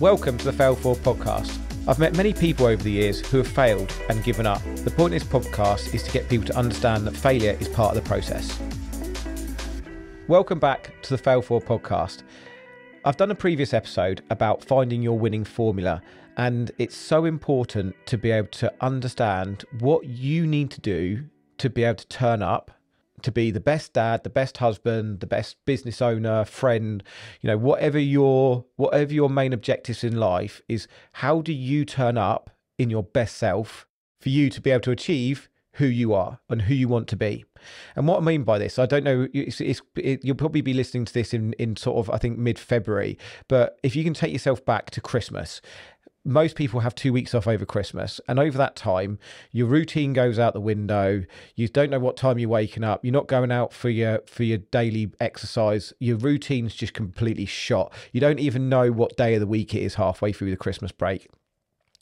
Welcome to the Fail For podcast. I've met many people over the years who have failed and given up. The point of this podcast is to get people to understand that failure is part of the process. Welcome back to the Fail For podcast. I've done a previous episode about finding your winning formula, and it's so important to be able to understand what you need to do to be able to turn up to be the best dad, the best husband, the best business owner, friend, you know, whatever your whatever your main objectives in life is, how do you turn up in your best self for you to be able to achieve who you are and who you want to be. And what I mean by this, I don't know, it's, it's, it, you'll probably be listening to this in, in sort of, I think, mid February. But if you can take yourself back to Christmas, most people have two weeks off over Christmas, and over that time, your routine goes out the window. You don't know what time you're waking up. You're not going out for your for your daily exercise. Your routine's just completely shot. You don't even know what day of the week it is halfway through the Christmas break.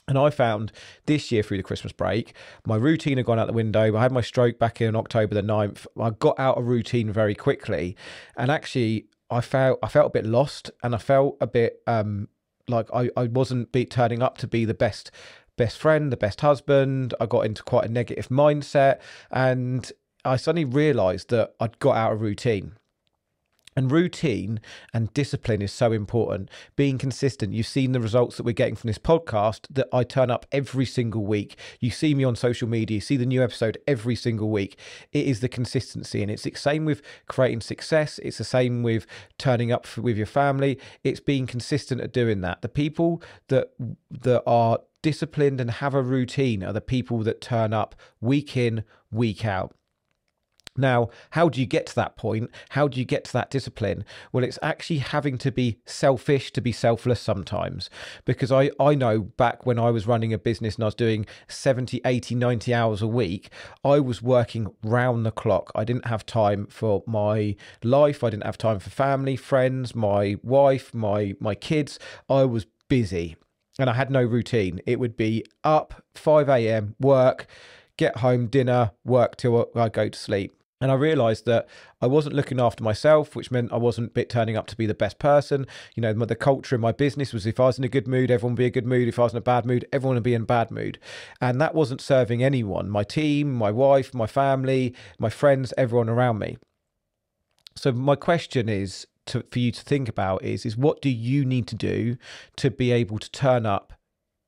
And I found this year through the Christmas break, my routine had gone out the window. I had my stroke back in October the 9th. I got out of routine very quickly. And actually, I felt I felt a bit lost and I felt a bit um, like I, I wasn't be turning up to be the best best friend, the best husband. I got into quite a negative mindset and I suddenly realized that I'd got out of routine. And routine and discipline is so important. Being consistent. You've seen the results that we're getting from this podcast that I turn up every single week. You see me on social media, you see the new episode every single week. It is the consistency. And it's the same with creating success. It's the same with turning up for, with your family. It's being consistent at doing that. The people that that are disciplined and have a routine are the people that turn up week in, week out. Now, how do you get to that point? How do you get to that discipline? Well, it's actually having to be selfish to be selfless sometimes. Because I, I know back when I was running a business and I was doing 70, 80, 90 hours a week, I was working round the clock. I didn't have time for my life. I didn't have time for family, friends, my wife, my my kids. I was busy and I had no routine. It would be up 5 a.m., work, get home, dinner, work till I go to sleep. And I realized that I wasn't looking after myself, which meant I wasn't bit turning up to be the best person. You know, the culture in my business was if I was in a good mood, everyone would be in a good mood. If I was in a bad mood, everyone would be in a bad mood. And that wasn't serving anyone my team, my wife, my family, my friends, everyone around me. So, my question is to, for you to think about is, is what do you need to do to be able to turn up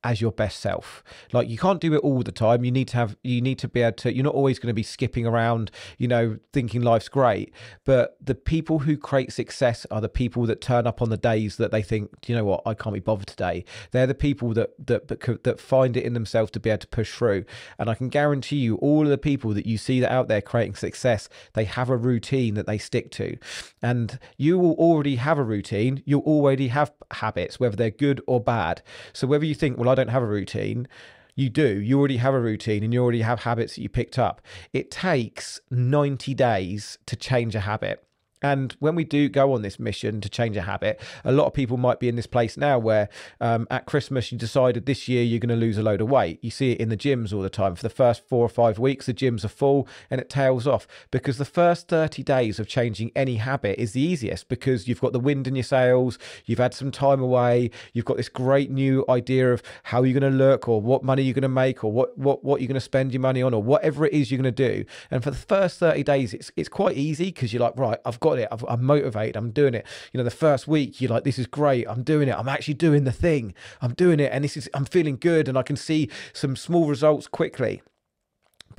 as your best self. Like you can't do it all the time. You need to have you need to be able to you're not always going to be skipping around you know thinking life's great but the people who create success are the people that turn up on the days that they think you know what? I can't be bothered today. They're the people that that that, find it in themselves to be able to push through. And I can guarantee you all of the people that you see that out there creating success they have a routine that they stick to. And you will already have a routine. You'll already have habits whether they're good or bad. So whether you think well I don't have a routine. You do. You already have a routine and you already have habits that you picked up. It takes 90 days to change a habit. And when we do go on this mission to change a habit, a lot of people might be in this place now where um, at Christmas you decided this year you're going to lose a load of weight. You see it in the gyms all the time. For the first four or five weeks, the gyms are full and it tails off because the first 30 days of changing any habit is the easiest because you've got the wind in your sails, you've had some time away, you've got this great new idea of how you're going to look or what money you're going to make or what, what, what you're going to spend your money on or whatever it is you're going to do. And for the first 30 days, it's, it's quite easy because you're like, right, I've got got it. I've, I'm motivated. I'm doing it. You know, the first week you're like, this is great. I'm doing it. I'm actually doing the thing. I'm doing it, and this is I'm feeling good, and I can see some small results quickly.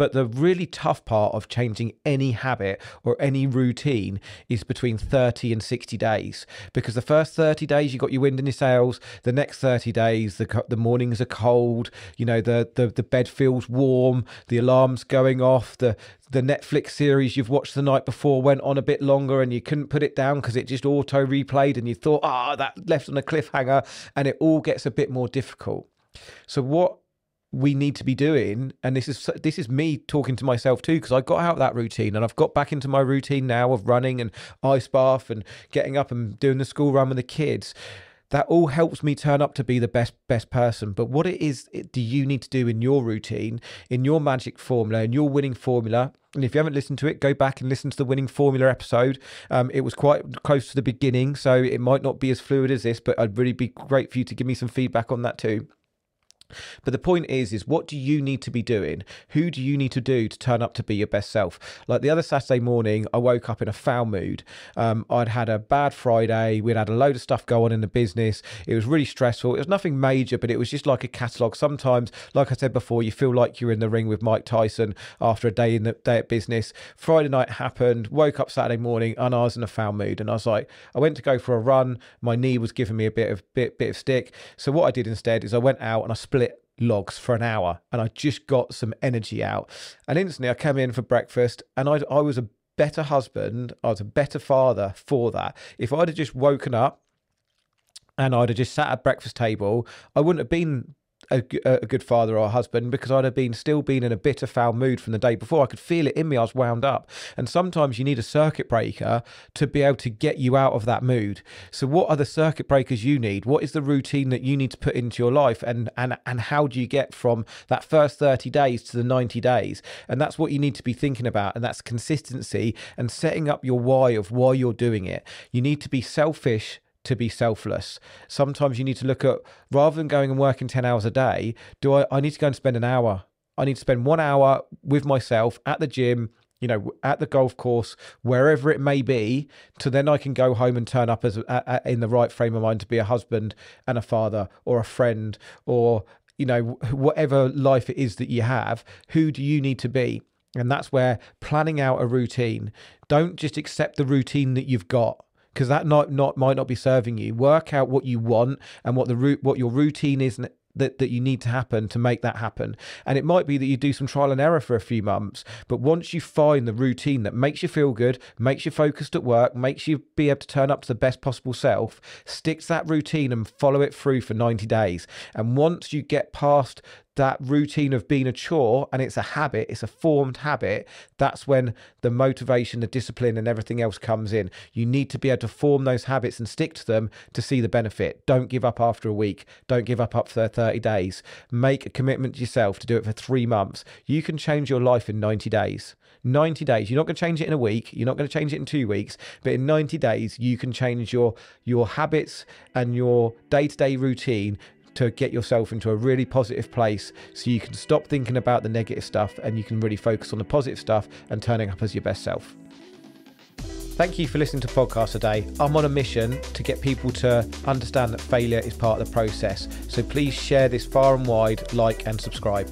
But the really tough part of changing any habit or any routine is between 30 and 60 days. Because the first 30 days, you got your wind in your sails. The next 30 days, the, the mornings are cold. You know, the, the, the bed feels warm. The alarm's going off. The, the Netflix series you've watched the night before went on a bit longer and you couldn't put it down because it just auto replayed and you thought, ah, oh, that left on a cliffhanger. And it all gets a bit more difficult. So, what we need to be doing and this is this is me talking to myself too because I got out of that routine and I've got back into my routine now of running and ice bath and getting up and doing the school run with the kids. That all helps me turn up to be the best best person but what it is it, do you need to do in your routine in your magic formula in your winning formula? And if you haven't listened to it go back and listen to the winning formula episode. Um, it was quite close to the beginning so it might not be as fluid as this but i'd really be great for you to give me some feedback on that too but the point is, is what do you need to be doing? Who do you need to do to turn up to be your best self? Like the other Saturday morning, I woke up in a foul mood. Um, I'd had a bad Friday. We'd had a load of stuff go on in the business. It was really stressful. It was nothing major, but it was just like a catalogue. Sometimes, like I said before, you feel like you're in the ring with Mike Tyson after a day in the day at business. Friday night happened. Woke up Saturday morning and I was in a foul mood. And I was like, I went to go for a run. My knee was giving me a bit of bit bit of stick. So what I did instead is I went out and I split logs for an hour and I just got some energy out. And instantly I came in for breakfast and I, I was a better husband, I was a better father for that. If I'd have just woken up and I'd have just sat at breakfast table, I wouldn't have been a, a, good father or a husband because I'd have been still been in a bitter, foul mood from the day before. I could feel it in me. I was wound up. And sometimes you need a circuit breaker to be able to get you out of that mood. So, what are the circuit breakers you need? What is the routine that you need to put into your life? And and and how do you get from that first 30 days to the 90 days? And that's what you need to be thinking about. And that's consistency and setting up your why of why you're doing it. You need to be selfish to be selfless. Sometimes you need to look at rather than going and working 10 hours a day, do I I need to go and spend an hour. I need to spend 1 hour with myself at the gym, you know, at the golf course, wherever it may be, to then I can go home and turn up as a, a, in the right frame of mind to be a husband and a father or a friend or you know whatever life it is that you have. Who do you need to be? And that's where planning out a routine. Don't just accept the routine that you've got because that not, not might not be serving you. Work out what you want and what the root what your routine is that, that you need to happen to make that happen. And it might be that you do some trial and error for a few months, but once you find the routine that makes you feel good, makes you focused at work, makes you be able to turn up to the best possible self, stick to that routine and follow it through for 90 days. And once you get past that routine of being a chore and it's a habit, it's a formed habit, that's when the motivation, the discipline, and everything else comes in. You need to be able to form those habits and stick to them to see the benefit. Don't give up after a week. Don't give up after 30 days. Make a commitment to yourself to do it for three months. You can change your life in 90 days. 90 days. You're not going to change it in a week. You're not going to change it in two weeks. But in 90 days, you can change your your habits and your day-to-day routine to get yourself into a really positive place so you can stop thinking about the negative stuff and you can really focus on the positive stuff and turning up as your best self. Thank you for listening to the podcast today. I'm on a mission to get people to understand that failure is part of the process. So please share this far and wide, like and subscribe.